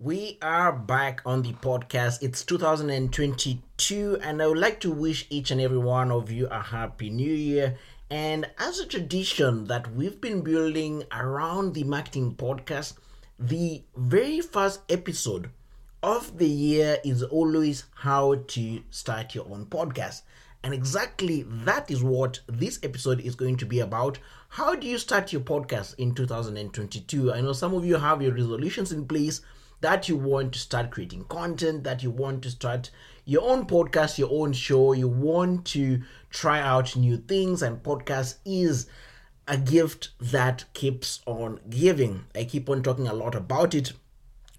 We are back on the podcast. It's 2022, and I would like to wish each and every one of you a happy new year. And as a tradition that we've been building around the marketing podcast, the very first episode of the year is always how to start your own podcast. And exactly that is what this episode is going to be about. How do you start your podcast in 2022? I know some of you have your resolutions in place that you want to start creating content, that you want to start your own podcast, your own show, you want to try out new things, and podcast is a gift that keeps on giving. I keep on talking a lot about it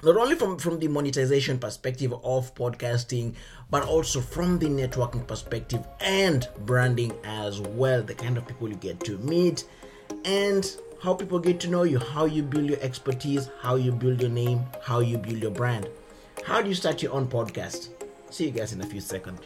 not only from from the monetization perspective of podcasting but also from the networking perspective and branding as well the kind of people you get to meet and how people get to know you how you build your expertise how you build your name how you build your brand. How do you start your own podcast? See you guys in a few seconds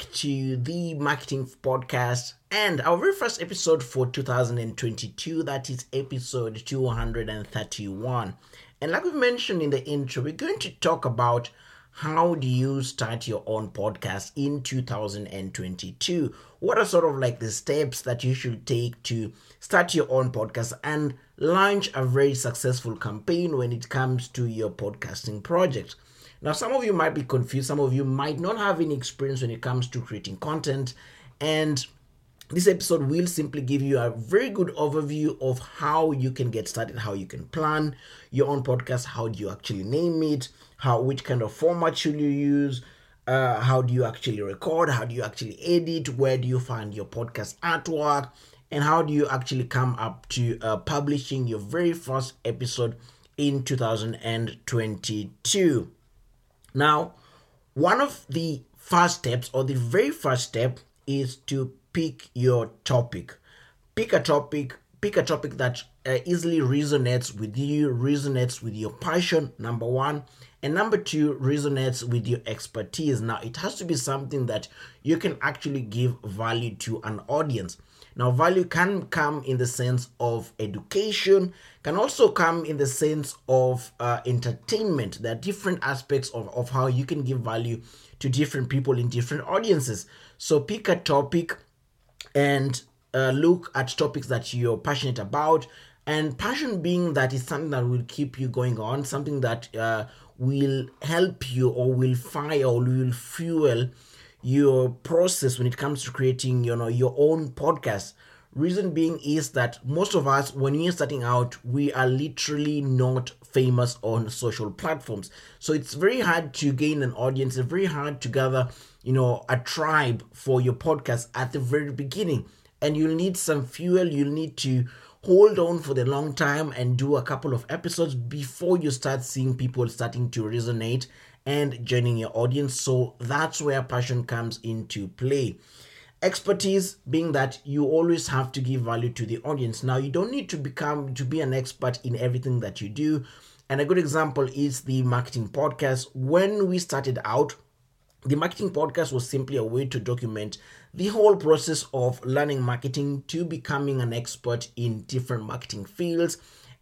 back to the Marketing Podcast and our very first episode for 2022. That is episode 231. And like we mentioned in the intro, we're going to talk about how do you start your own podcast in 2022? What are sort of like the steps that you should take to start your own podcast and launch a very successful campaign when it comes to your podcasting project? Now, some of you might be confused, some of you might not have any experience when it comes to creating content, and this episode will simply give you a very good overview of how you can get started, how you can plan your own podcast, how do you actually name it, how which kind of format should you use, uh, how do you actually record, how do you actually edit, where do you find your podcast artwork, and how do you actually come up to uh, publishing your very first episode in 2022. Now, one of the first steps, or the very first step, is to pick your topic. Pick a topic, pick a topic that uh, easily resonates with you, resonates with your passion, number one. And number two, resonates with your expertise. Now, it has to be something that you can actually give value to an audience. Now, value can come in the sense of education, can also come in the sense of uh, entertainment. There are different aspects of, of how you can give value to different people in different audiences. So, pick a topic and uh, look at topics that you're passionate about. And passion being that is something that will keep you going on, something that uh, will help you or will fire or will fuel your process when it comes to creating you know your own podcast. Reason being is that most of us when we're starting out we are literally not famous on social platforms. So it's very hard to gain an audience. It's very hard to gather you know a tribe for your podcast at the very beginning. And you'll need some fuel. You'll need to hold on for the long time and do a couple of episodes before you start seeing people starting to resonate and joining your audience. So that's where passion comes into play. Expertise being that you always have to give value to the audience. Now, you don't need to become to be an expert in everything that you do. And a good example is the marketing podcast. When we started out, the marketing podcast was simply a way to document the whole process of learning marketing to becoming an expert in different marketing fields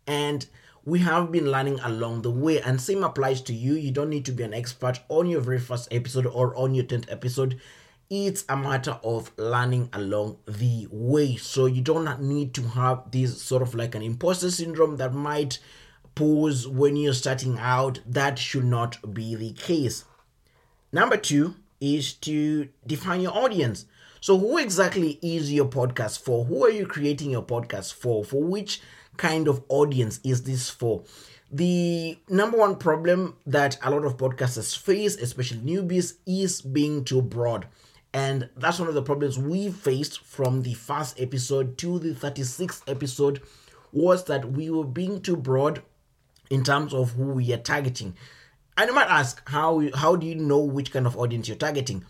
and we have been learning along the way and same applies to you. You don't need to be an expert on your very first episode or on your 10th episode. It's a matter of learning along the way. So you don't need to have this sort of like an imposter syndrome that might pose when you're starting out. That should not be the case. Number two is to define your audience. So who exactly is your podcast for? Who are you creating your podcast for? For which kind of audience is this for? The number one problem that a lot of podcasters face, especially newbies, is being too broad. And that's one of the problems we faced from the first episode to the 36th episode was that we were being too broad in terms of who we are targeting. And you might ask, how how do you know which kind of audience you're targeting?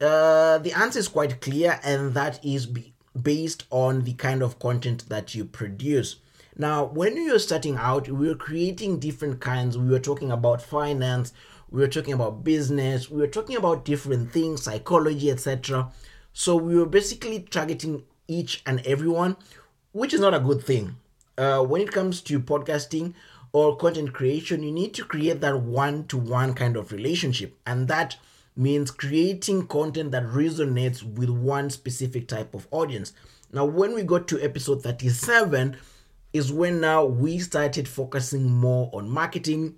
uh, the answer is quite clear, and that is be- based on the kind of content that you produce. Now, when we were starting out, we were creating different kinds. We were talking about finance, we were talking about business, we were talking about different things, psychology, etc. So we were basically targeting each and everyone, which is not a good thing. Uh, when it comes to podcasting or content creation, you need to create that one to one kind of relationship, and that means creating content that resonates with one specific type of audience. Now, when we got to episode 37, is when now we started focusing more on marketing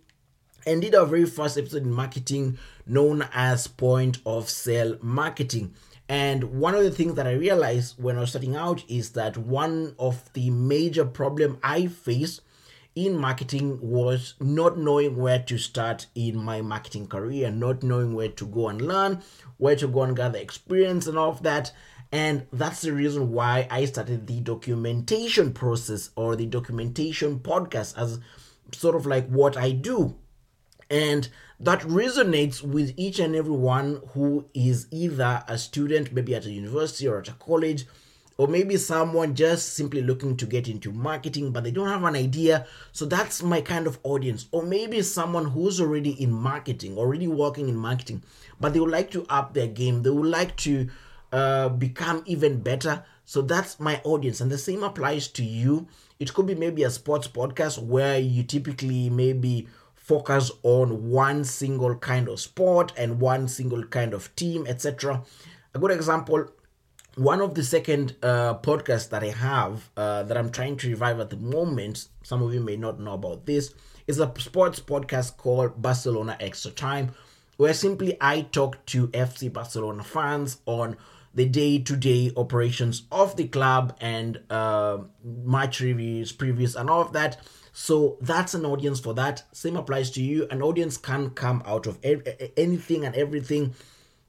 and did our very first episode in marketing known as point of sale marketing. And one of the things that I realized when I was starting out is that one of the major problem I faced in marketing was not knowing where to start in my marketing career, not knowing where to go and learn, where to go and gather experience and all of that. And that's the reason why I started the documentation process or the documentation podcast as sort of like what I do. And that resonates with each and every one who is either a student, maybe at a university or at a college, or maybe someone just simply looking to get into marketing but they don't have an idea. So that's my kind of audience. Or maybe someone who's already in marketing already working in marketing but they would like to up their game. They would like to uh, become even better. So that's my audience. And the same applies to you. It could be maybe a sports podcast where you typically maybe focus on one single kind of sport and one single kind of team etc a good example one of the second uh, podcasts that I have uh, that I'm trying to revive at the moment, some of you may not know about this, is a sports podcast called Barcelona Extra Time, where simply I talk to FC Barcelona fans on the day to day operations of the club and uh, match reviews, previews, and all of that. So that's an audience for that. Same applies to you. An audience can come out of anything and everything.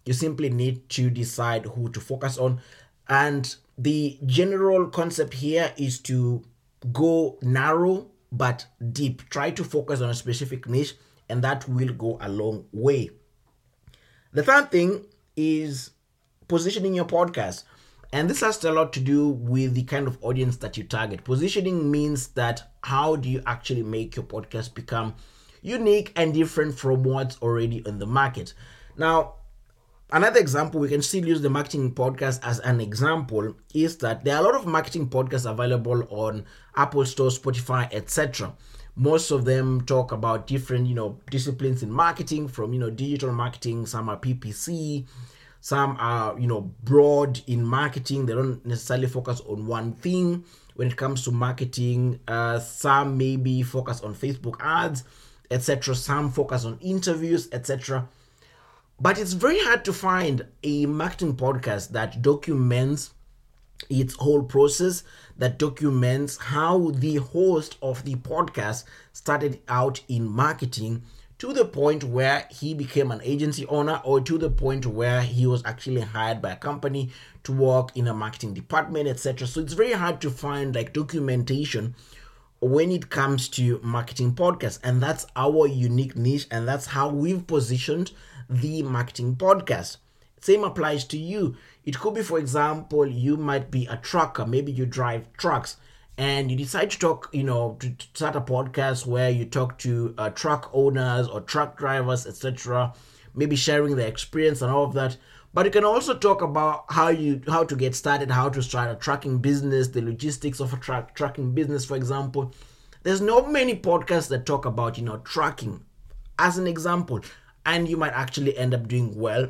You simply need to decide who to focus on. And the general concept here is to go narrow but deep. Try to focus on a specific niche, and that will go a long way. The third thing is positioning your podcast. And this has a lot to do with the kind of audience that you target. Positioning means that how do you actually make your podcast become unique and different from what's already on the market? Now, another example, we can still use the marketing podcast as an example, is that there are a lot of marketing podcasts available on Apple Store, Spotify, etc. Most of them talk about different, you know, disciplines in marketing, from you know digital marketing. Some are PPC, some are you know broad in marketing. They don't necessarily focus on one thing when it comes to marketing. Uh, some maybe focus on Facebook ads, etc. Some focus on interviews, etc but it's very hard to find a marketing podcast that documents its whole process, that documents how the host of the podcast started out in marketing to the point where he became an agency owner or to the point where he was actually hired by a company to work in a marketing department etc so it's very hard to find like documentation when it comes to marketing podcasts. And that's our unique niche and that's how we've positioned the marketing podcast. Same applies to you. It could be, for example, you might be a trucker, maybe you drive trucks, and you decide to talk, you know, to, to start a podcast where you talk to uh, truck owners or truck drivers, etc. Maybe sharing their experience and all of that. But you can also talk about how you how to get started, how to start a trucking business, the logistics of a truck trucking business, for example. There's not many podcasts that talk about you know trucking, as an example and you might actually end up doing well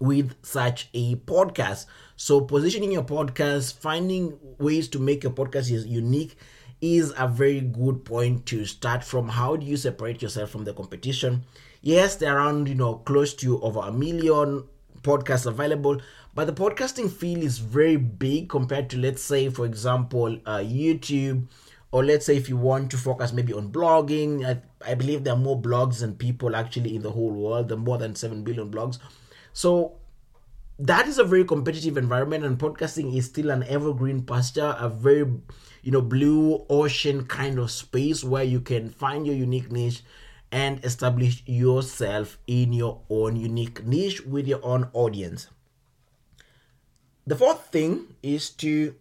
with such a podcast. So, positioning your podcast, finding ways to make your podcast is unique is a very good point to start from. How do you separate yourself from the competition? Yes, there are around, you know, close to over a million podcasts available, but the podcasting field is very big compared to, let's say, for example, uh, YouTube or let's say if you want to focus maybe on blogging I, I believe there are more blogs than people actually in the whole world there are more than 7 billion blogs so that is a very competitive environment and podcasting is still an evergreen pasture a very you know blue ocean kind of space where you can find your unique niche and establish yourself in your own unique niche with your own audience the fourth thing is to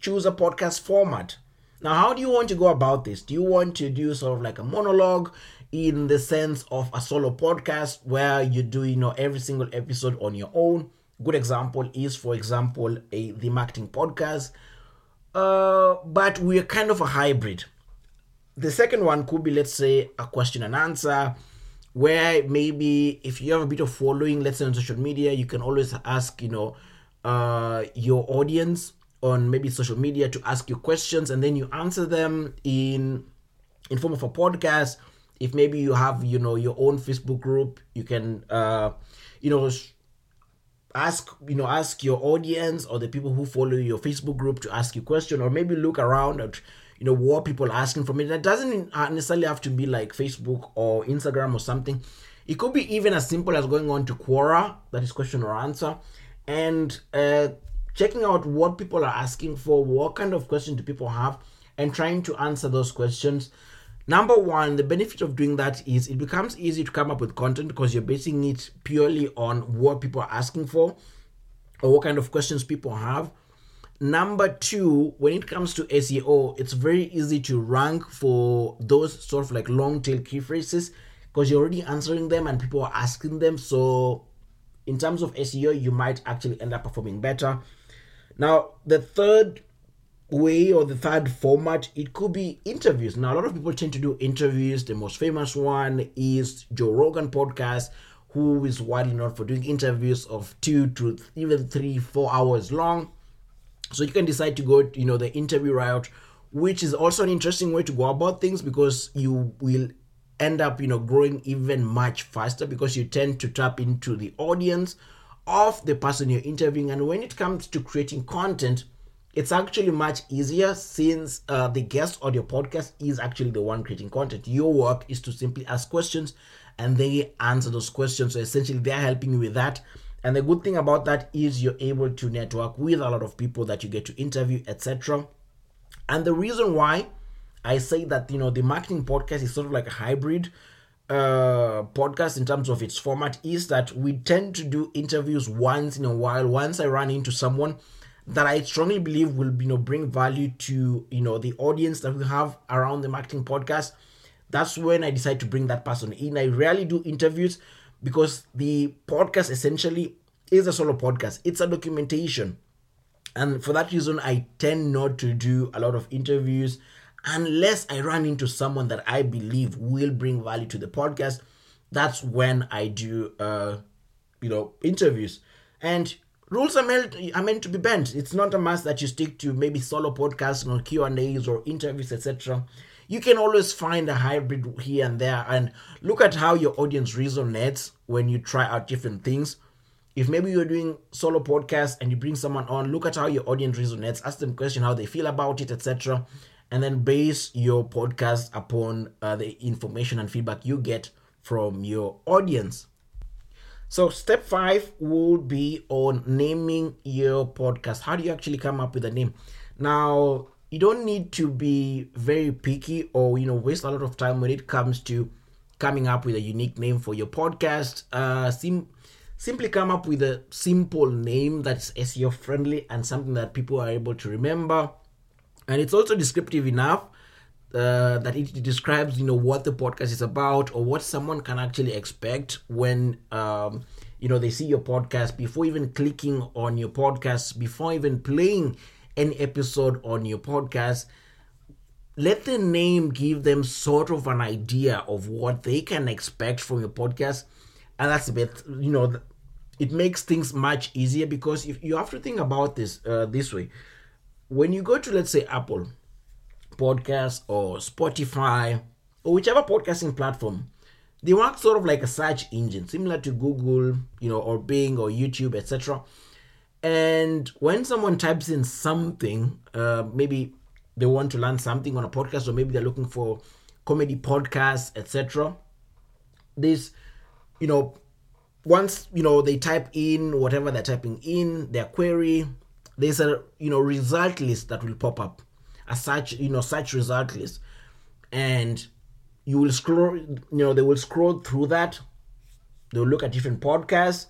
choose a podcast format. Now, how do you want to go about this? Do you want to do sort of like a monologue in the sense of a solo podcast where you do, you know, every single episode on your own? Good example is, for example, a the marketing podcast. Uh, but we're kind of a hybrid. The second one could be, let's say, a question and answer, where maybe if you have a bit of following, let's say on social media, you can always ask, you know, uh, your audience on maybe social media to ask you questions and then you answer them in in form of a podcast. If maybe you have you know your own facebook group you can uh you know ask you know ask your audience or the people who follow your facebook group to ask you question or maybe look around at you know what people are asking from it. That doesn't necessarily have to be like facebook or instagram or something. It could be even as simple as going on to quora that is question or answer and uh checking out what people are asking for, what kind of questions do people have, and trying to answer those questions. Number one, the benefit of doing that is it becomes easy to come up with content because you're basing it purely on what people are asking for or what kind of questions people have. Number two, when it comes to SEO, it's very easy to rank for those sort of like long tail key phrases because you're already answering them and people are asking them. So, in terms of SEO, you might actually end up performing better. Now, the third way or the third format, it could be interviews. Now, a lot of people tend to do interviews. The most famous one is Joe Rogan podcast, who is widely known for doing interviews of two to even three, four hours long. So you can decide to go, you know, the interview route, which is also an interesting way to go about things because you will end up, you know, growing even much faster because you tend to tap into the audience of the person you're interviewing. And when it comes to creating content, it's actually much easier since uh, the guest on your podcast is actually the one creating content. Your work is to simply ask questions and they answer those questions. So essentially, they're helping you with that. And the good thing about that is you're able to network with a lot of people that you get to interview, etc. And the reason why I say that you know the marketing podcast is sort of like a hybrid uh, podcast in terms of its format is that we tend to do interviews once in a while. Once I run into someone that I strongly believe will you know bring value to you know the audience that we have around the marketing podcast, that's when I decide to bring that person in. I rarely do interviews because the podcast essentially is a solo podcast. It's a documentation. And for that reason, I tend not to do a lot of interviews unless I run into someone that I believe will bring value to the podcast, that's when I do, uh, you know, interviews. And rules are meant are meant to be bent. It's not a must that you stick to maybe solo podcasts or Q and A's or interviews, etc. You can always find a hybrid here and there, and look at how your audience resonates when you try out different things. If maybe you're doing solo podcast and you bring someone on, look at how your audience resonates. Ask them question how they feel about it, etc and then base your podcast upon uh, the information and feedback you get from your audience. So, step five will be on naming your podcast. How do you actually come up with a name? Now, you don't need to be very picky or you know waste a lot of time when it comes to coming up with a unique name for your podcast. Uh, sim- simply come up with a simple name that's SEO friendly and something that people are able to remember and it's also descriptive enough uh, that it describes you know what the podcast is about or what someone can actually expect when um, you know they see your podcast before even clicking on your podcast before even playing any episode on your podcast. Let the name give them sort of an idea of what they can expect from your podcast. And that's a bit you know it makes things much easier because if you have to think about this uh, this way when you go to let's say Apple Podcast or Spotify or whichever podcasting platform, they work sort of like a search engine, similar to Google, you know, or Bing or YouTube, etc. And when someone types in something, uh, maybe they want to learn something on a podcast, or maybe they're looking for comedy podcasts, etc. This, you know, once you know they type in whatever they're typing in their query, there's a you know result list that will pop up a search you know search result list and you will scroll you know they will scroll through that they'll look at different podcasts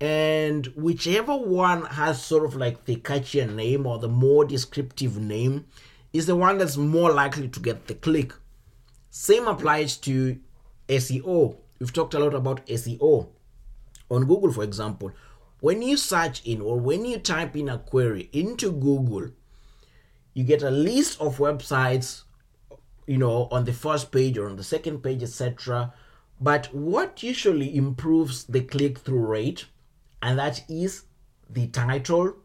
and whichever one has sort of like the catchier name or the more descriptive name is the one that's more likely to get the click. Same applies to SEO. We've talked a lot about SEO on Google, for example. When you search in or when you type in a query into Google, you get a list of websites, you know, on the first page or on the second page, etc. But what usually improves the click through rate, and that is the title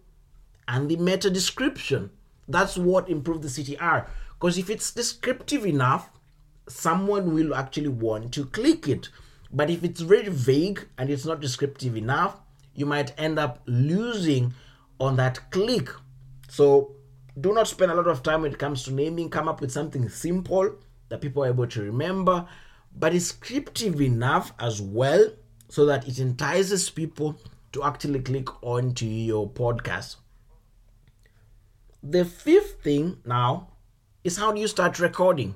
and the meta description. That's what improves the CTR. Because if it's descriptive enough, someone will actually want to click it. But if it's very vague and it's not descriptive enough, you might end up losing on that click. So do not spend a lot of time when it comes to naming. Come up with something simple that people are able to remember, but descriptive enough as well so that it entices people to actually click onto your podcast. The fifth thing now is how do you start recording?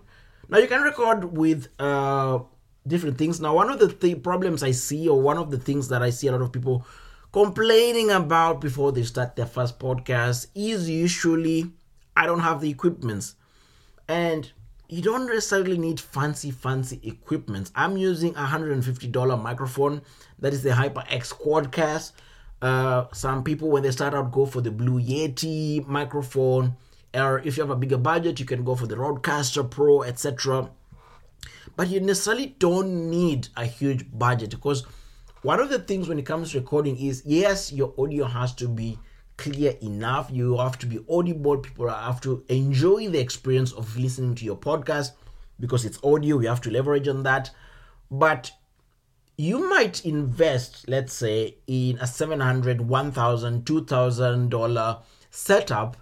Now you can record with uh, different things. Now one of the th- problems I see, or one of the things that I see a lot of people complaining about before they start their first podcast is usually I don't have the equipments. And you don't necessarily need fancy, fancy equipment. I'm using a $150 microphone. That is the HyperX Quadcast. Uh, some people, when they start out, go for the Blue Yeti microphone. Or if you have a bigger budget, you can go for the Rodecaster Pro, etc. But you necessarily don't need a huge budget because one of the things when it comes to recording is yes, your audio has to be clear enough. You have to be audible. People have to enjoy the experience of listening to your podcast because it's audio. We have to leverage on that. But you might invest, let's say, in a $700, $1,000, $2,000 setup.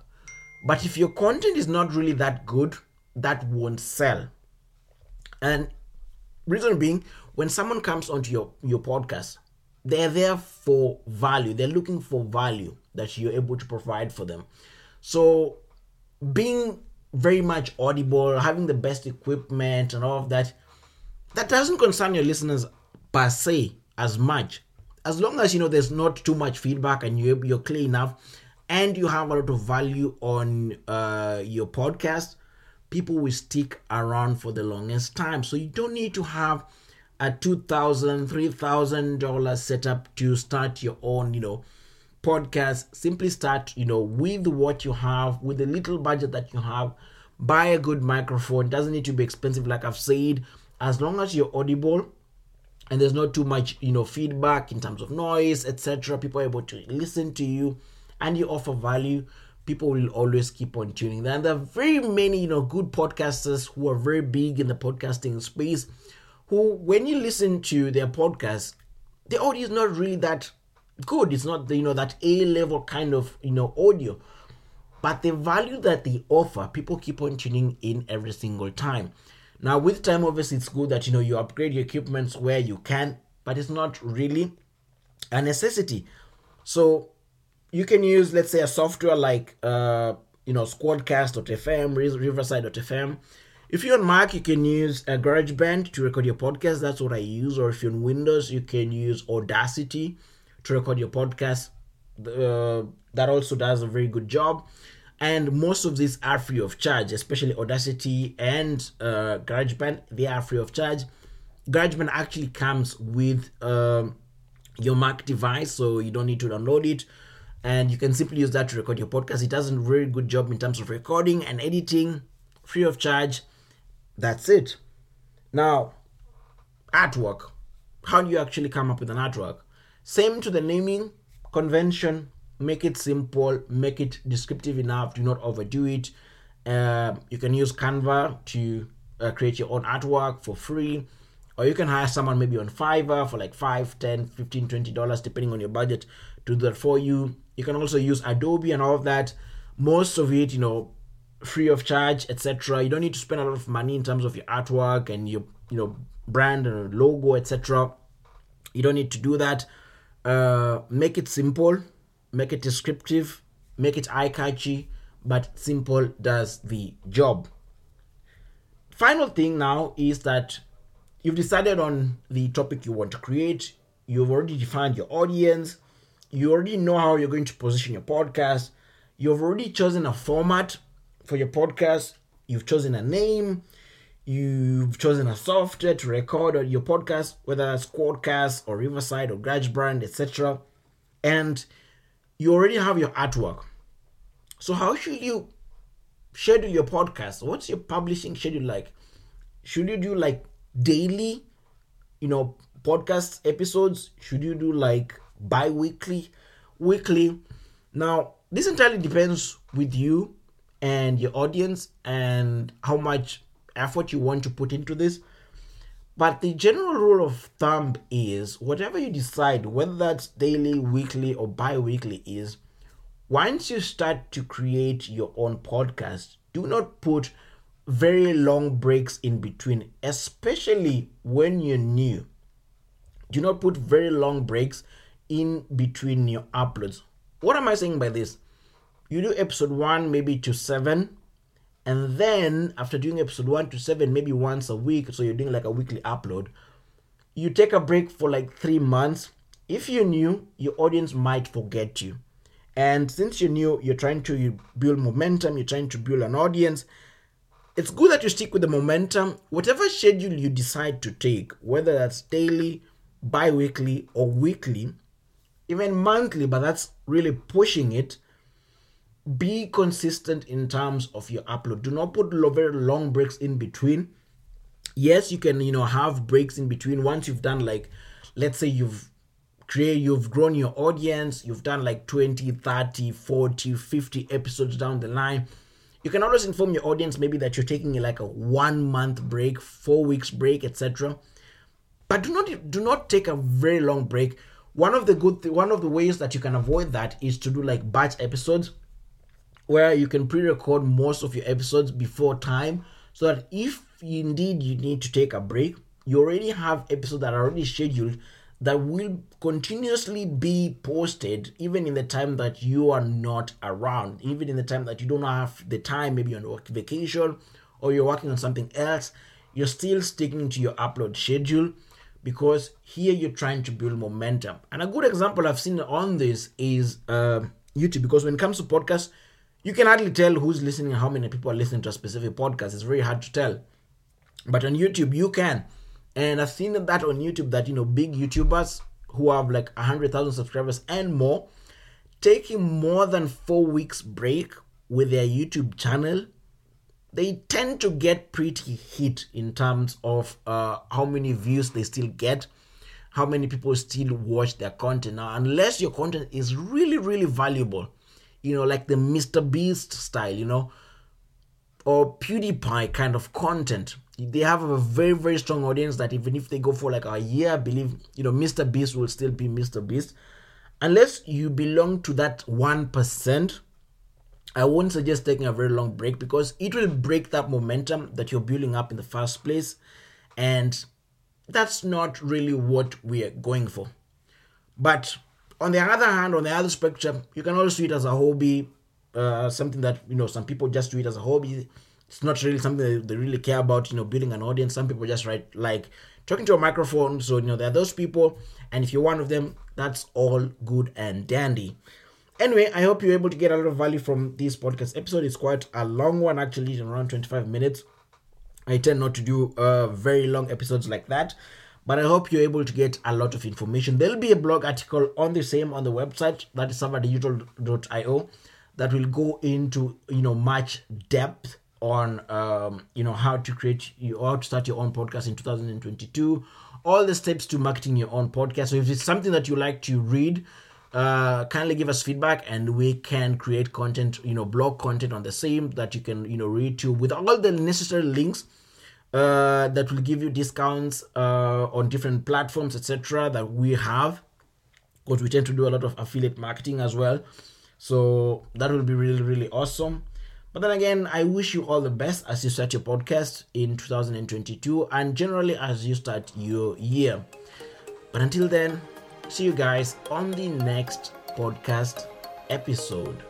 But if your content is not really that good, that won't sell. And reason being, when someone comes onto your, your podcast, they're there for value. They're looking for value that you're able to provide for them. So being very much audible, having the best equipment and all of that, that doesn't concern your listeners per se as much. As long as you know there's not too much feedback and you're, you're clear enough and you have a lot of value on uh, your podcast, people will stick around for the longest time. So you don't need to have a two thousand, three thousand dollar setup to start your own, you know, podcast. Simply start, you know, with what you have, with the little budget that you have. Buy a good microphone. It doesn't need to be expensive, like I've said. As long as you're audible and there's not too much, you know, feedback in terms of noise, etc. People are able to listen to you and you offer value people will always keep on tuning. And there are very many, you know, good podcasters who are very big in the podcasting space who, when you listen to their podcast, the audio is not really that good. It's not, you know, that A level kind of, you know, audio. But the value that they offer, people keep on tuning in every single time. Now, with time, obviously, it's good that, you know, you upgrade your equipment where you can, but it's not really a necessity. So, you can use, let's say, a software like, uh, you know, Squadcast.fm, Riverside.fm if you're on Mac, you can use a GarageBand to record your podcast. That's what I use. Or if you're on Windows, you can use Audacity to record your podcast. Uh, that also does a very good job. And most of these are free of charge, especially Audacity and uh, GarageBand. They are free of charge. GarageBand actually comes with um, your Mac device, so you don't need to download it. And you can simply use that to record your podcast. It does a very good job in terms of recording and editing, free of charge that's it. Now, artwork. How do you actually come up with an artwork? Same to the naming convention. Make it simple, make it descriptive enough, do not overdo it. Uh, you can use Canva to uh, create your own artwork for free or you can hire someone maybe on Fiverr for like 5, 10, 15, 20 dollars depending on your budget to do that for you. You can also use Adobe and all of that. Most of it, you know, free of charge, etc. You don't need to spend a lot of money in terms of your artwork and your you know brand and logo, etc. You don't need to do that. Uh, make it simple, make it descriptive, make it eye catchy, but simple does the job. Final thing now is that you've decided on the topic you want to create. You've already defined your audience. You already know how you're going to position your podcast. You've already chosen a format for your podcast. You've chosen a name. You've chosen a software to record your podcast, whether it's Quadcast or Riverside or GarageBand, etc. And you already have your artwork. So how should you schedule your podcast? What's your publishing schedule like? Should you do like daily, you know, podcast episodes? Should you do like bi-weekly, weekly? Now, this entirely depends with you and your audience and how much effort you want to put into this. But the general rule of thumb is whatever you decide, whether that's daily, weekly, or bi weekly, is once you start to create your own podcast, do not put very long breaks in between, especially when you're new. Do not put very long breaks in between your uploads. What am I saying by this? You do episode 1 maybe to 7 and then after doing episode 1 to 7 maybe once a week so you're doing like a weekly upload you take a break for like 3 months if you're new your audience might forget you and since you're new you're trying to build momentum you're trying to build an audience it's good that you stick with the momentum whatever schedule you decide to take whether that's daily bi-weekly or weekly even monthly but that's really pushing it be consistent in terms of your upload. Do not put very long breaks in between. Yes you can you know have breaks in between. Once you've done like let's say you've create you've grown your audience you've done like 20 30 40 50 episodes down the line you can always inform your audience maybe that you're taking like a one month break four weeks break etc but do not do not take a very long break one of the good th- one of the ways that you can avoid that is to do like batch episodes where you can pre-record most of your episodes before time so that if indeed you need to take a break you already have episodes that are already scheduled that will continuously be posted even in the time that you are not around even in the time that you don't have the time maybe on vacation or you're working on something else you're still sticking to your upload schedule because here you're trying to build momentum and a good example i've seen on this is uh, youtube because when it comes to podcasts you can hardly tell who's listening and how many people are listening to a specific podcast. It's very hard to tell. But on YouTube, you can. And I've seen that on YouTube that, you know, big YouTubers who have like 100,000 subscribers and more, taking more than four weeks break with their YouTube channel, they tend to get pretty hit in terms of uh, how many views they still get, how many people still watch their content. Now, unless your content is really, really valuable, you know, like the Mr. Beast style, you know, or PewDiePie kind of content. They have a very, very strong audience that even if they go for like a year, I believe, you know, Mr. Beast will still be Mr. Beast. Unless you belong to that 1%, I won't suggest taking a very long break because it will break that momentum that you're building up in the first place. And that's not really what we are going for. But on the other hand, on the other spectrum, you can also do it as a hobby, uh, something that you know some people just do it as a hobby. It's not really something they really care about, you know, building an audience. Some people just write like talking to a microphone. So you know there are those people, and if you're one of them, that's all good and dandy. Anyway, I hope you're able to get a lot of value from this podcast episode. It's quite a long one, actually, around 25 minutes. I tend not to do uh, very long episodes like that but I hope you're able to get a lot of information. There'll be a blog article on the same on the website that is savadigital.io that will go into you know much depth on um, you know how to create you how to start your own podcast in 2022 all the steps to marketing your own podcast so if it's something that you like to read uh kindly give us feedback and we can create content you know blog content on the same that you can you know read to with all the necessary links uh, that will give you discounts uh, on different platforms, etc. That we have, because we tend to do a lot of affiliate marketing as well. So that will be really, really awesome. But then again, I wish you all the best as you start your podcast in 2022 and generally as you start your year. But until then, see you guys on the next podcast episode.